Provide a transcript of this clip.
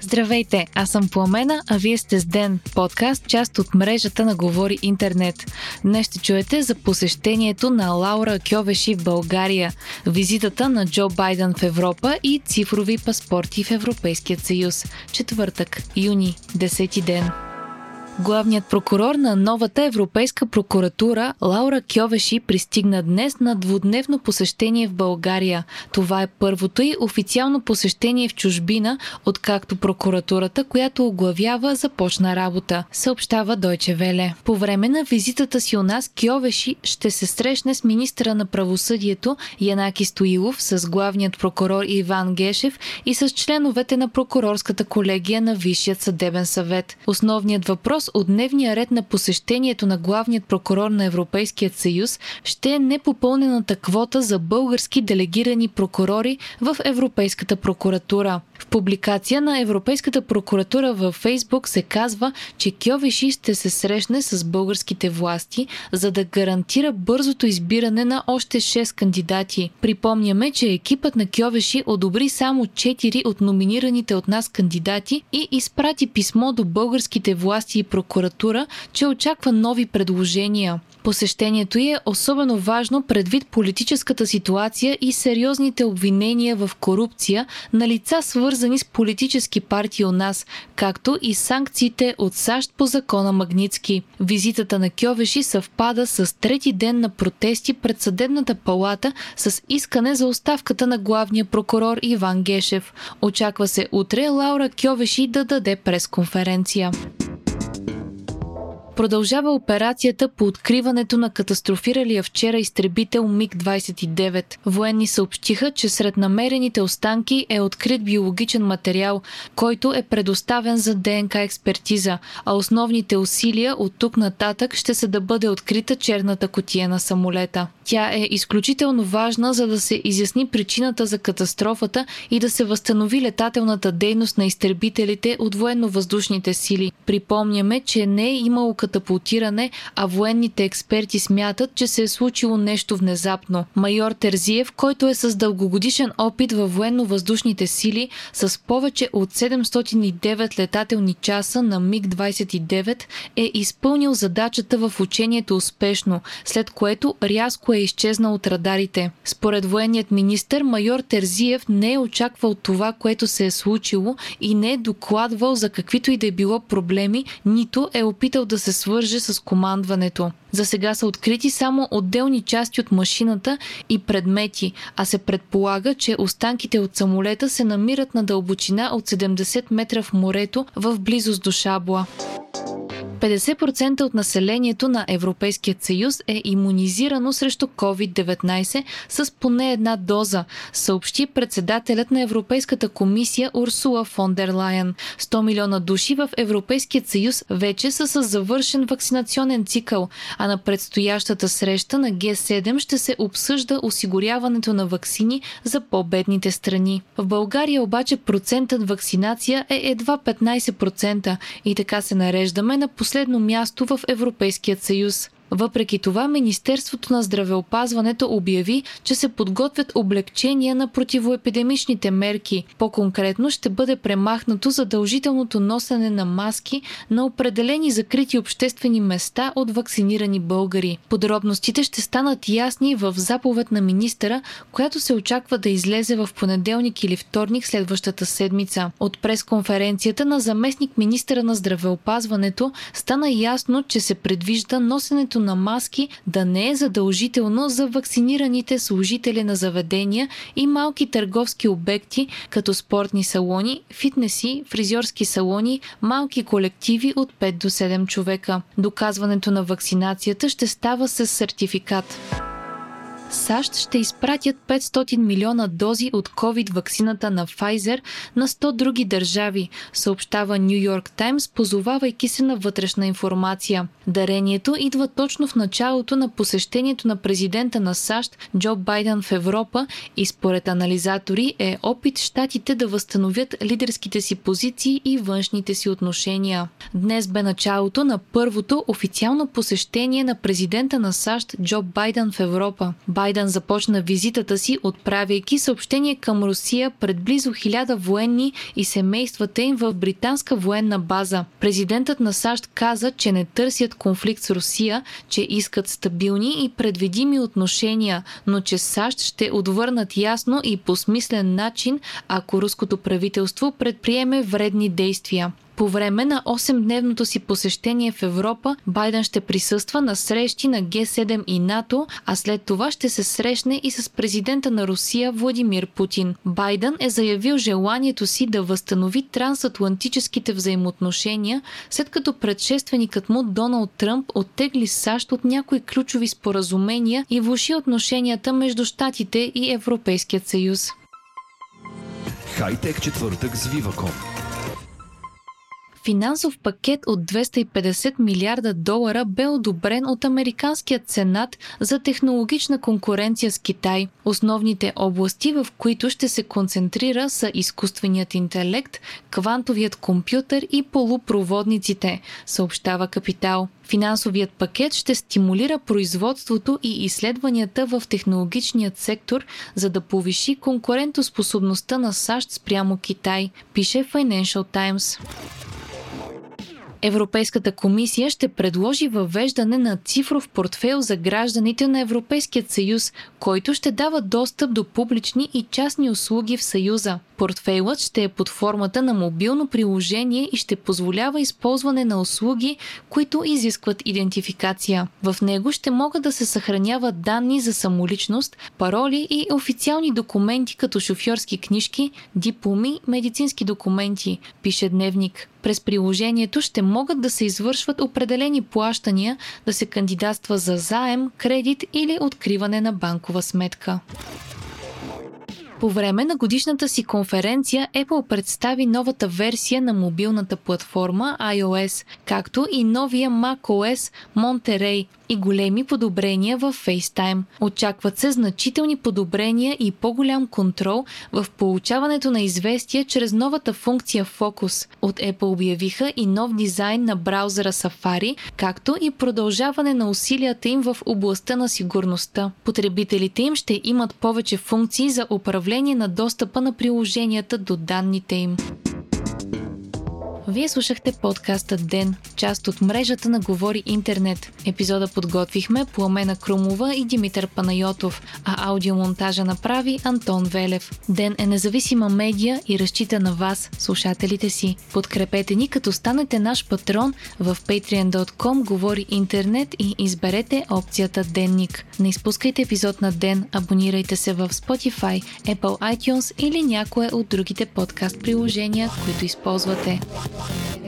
Здравейте, аз съм Пламена, а вие сте с Ден, подкаст, част от мрежата на Говори Интернет. Днес ще чуете за посещението на Лаура Кьовеши в България, визитата на Джо Байден в Европа и цифрови паспорти в Европейският съюз. Четвъртък, юни, 10 ден. Главният прокурор на новата Европейска прокуратура Лаура Кьовеши пристигна днес на двудневно посещение в България. Това е първото и официално посещение в чужбина, откакто прокуратурата, която оглавява, започна работа, съобщава Дойче Веле. По време на визитата си у нас Кьовеши ще се срещне с министра на правосъдието Янаки Стоилов, с главният прокурор Иван Гешев и с членовете на прокурорската колегия на Висшият съдебен съвет. Основният въпрос от дневния ред на посещението на главният прокурор на Европейският съюз ще е непопълнената квота за български делегирани прокурори в Европейската прокуратура. Публикация на Европейската прокуратура във Фейсбук се казва, че Кьовеши ще се срещне с българските власти, за да гарантира бързото избиране на още 6 кандидати. Припомняме, че екипът на Кьовеши одобри само 4 от номинираните от нас кандидати и изпрати писмо до българските власти и прокуратура, че очаква нови предложения. Посещението й е особено важно предвид политическата ситуация и сериозните обвинения в корупция на лица свързани с политически партии у нас, както и санкциите от САЩ по закона Магницки. Визитата на Кьовеши съвпада с трети ден на протести пред съдебната палата с искане за оставката на главния прокурор Иван Гешев. Очаква се утре Лаура Кьовеши да даде пресконференция. Продължава операцията по откриването на катастрофиралия вчера изтребител МиГ-29. Военни съобщиха, че сред намерените останки е открит биологичен материал, който е предоставен за ДНК експертиза, а основните усилия от тук нататък ще са да бъде открита черната котия на самолета. Тя е изключително важна, за да се изясни причината за катастрофата и да се възстанови летателната дейност на изтребителите от военно-въздушните сили. Припомняме, че не е имало катапултиране, а военните експерти смятат, че се е случило нещо внезапно. Майор Терзиев, който е с дългогодишен опит във военно-въздушните сили, с повече от 709 летателни часа на МиГ-29 е изпълнил задачата в учението успешно, след което рязко е изчезнал от радарите. Според военният министр, майор Терзиев не е очаквал това, което се е случило и не е докладвал за каквито и да е било проблеми, нито е опитал да се свърже с командването. За сега са открити само отделни части от машината и предмети, а се предполага, че останките от самолета се намират на дълбочина от 70 метра в морето в близост до Шабла. 50% от населението на Европейския съюз е иммунизирано срещу COVID-19 с поне една доза, съобщи председателят на Европейската комисия Урсула фон дер Лайен. 100 милиона души в Европейския съюз вече са с завършен вакцинационен цикъл, а на предстоящата среща на Г7 ще се обсъжда осигуряването на вакцини за по-бедните страни. В България обаче процентът вакцинация е едва 15% и така се нареждаме на последно място в Европейският съюз. Въпреки това, Министерството на здравеопазването обяви, че се подготвят облегчения на противоепидемичните мерки. По-конкретно ще бъде премахнато задължителното носене на маски на определени закрити обществени места от вакцинирани българи. Подробностите ще станат ясни в заповед на министъра, която се очаква да излезе в понеделник или вторник следващата седмица. От пресконференцията на заместник министъра на здравеопазването стана ясно, че се предвижда носенето на маски да не е задължително за вакцинираните служители на заведения и малки търговски обекти, като спортни салони, фитнеси, фризьорски салони, малки колективи от 5 до 7 човека. Доказването на вакцинацията ще става с сертификат. САЩ ще изпратят 500 милиона дози от COVID-ваксината на Pfizer на 100 други държави, съобщава Нью Йорк Таймс, позовавайки се на вътрешна информация. Дарението идва точно в началото на посещението на президента на САЩ Джо Байден в Европа и според анализатори е опит щатите да възстановят лидерските си позиции и външните си отношения. Днес бе началото на първото официално посещение на президента на САЩ Джо Байден в Европа. Байден започна визитата си, отправяйки съобщение към Русия пред близо хиляда военни и семействата им в британска военна база. Президентът на САЩ каза, че не търсят конфликт с Русия, че искат стабилни и предвидими отношения, но че САЩ ще отвърнат ясно и по смислен начин, ако руското правителство предприеме вредни действия. По време на 8-дневното си посещение в Европа, Байден ще присъства на срещи на Г7 и НАТО, а след това ще се срещне и с президента на Русия Владимир Путин. Байден е заявил желанието си да възстанови трансатлантическите взаимоотношения, след като предшественикът му Доналд Тръмп оттегли САЩ от някои ключови споразумения и влуши отношенията между Штатите и Европейският съюз. Хайтек четвъртък с Viva.com Финансов пакет от 250 милиарда долара бе одобрен от Американският сенат за технологична конкуренция с Китай. Основните области, в които ще се концентрира са изкуственият интелект, квантовият компютър и полупроводниците, съобщава Капитал. Финансовият пакет ще стимулира производството и изследванията в технологичният сектор, за да повиши конкурентоспособността на САЩ спрямо Китай, пише Financial Times. Европейската комисия ще предложи въвеждане на цифров портфейл за гражданите на Европейският съюз, който ще дава достъп до публични и частни услуги в Съюза. Портфейлът ще е под формата на мобилно приложение и ще позволява използване на услуги, които изискват идентификация. В него ще могат да се съхраняват данни за самоличност, пароли и официални документи като шофьорски книжки, дипломи, медицински документи, пише Дневник. През приложението ще могат да се извършват определени плащания, да се кандидатства за заем, кредит или откриване на банкова сметка. По време на годишната си конференция Apple представи новата версия на мобилната платформа iOS, както и новия macOS Monterey – и големи подобрения в FaceTime. Очакват се значителни подобрения и по-голям контрол в получаването на известия чрез новата функция Focus. От Apple обявиха и нов дизайн на браузъра Safari, както и продължаване на усилията им в областта на сигурността. Потребителите им ще имат повече функции за управление на достъпа на приложенията до данните им. Вие слушахте подкаста Ден, част от мрежата на Говори Интернет. Епизода подготвихме Пламена Крумова и Димитър Панайотов, а аудиомонтажа направи Антон Велев. Ден е независима медия и разчита на вас, слушателите си. Подкрепете ни като станете наш патрон в patreon.com Говори Интернет и изберете опцията Денник. Не изпускайте епизод на Ден, абонирайте се в Spotify, Apple iTunes или някое от другите подкаст приложения, които използвате. Bye.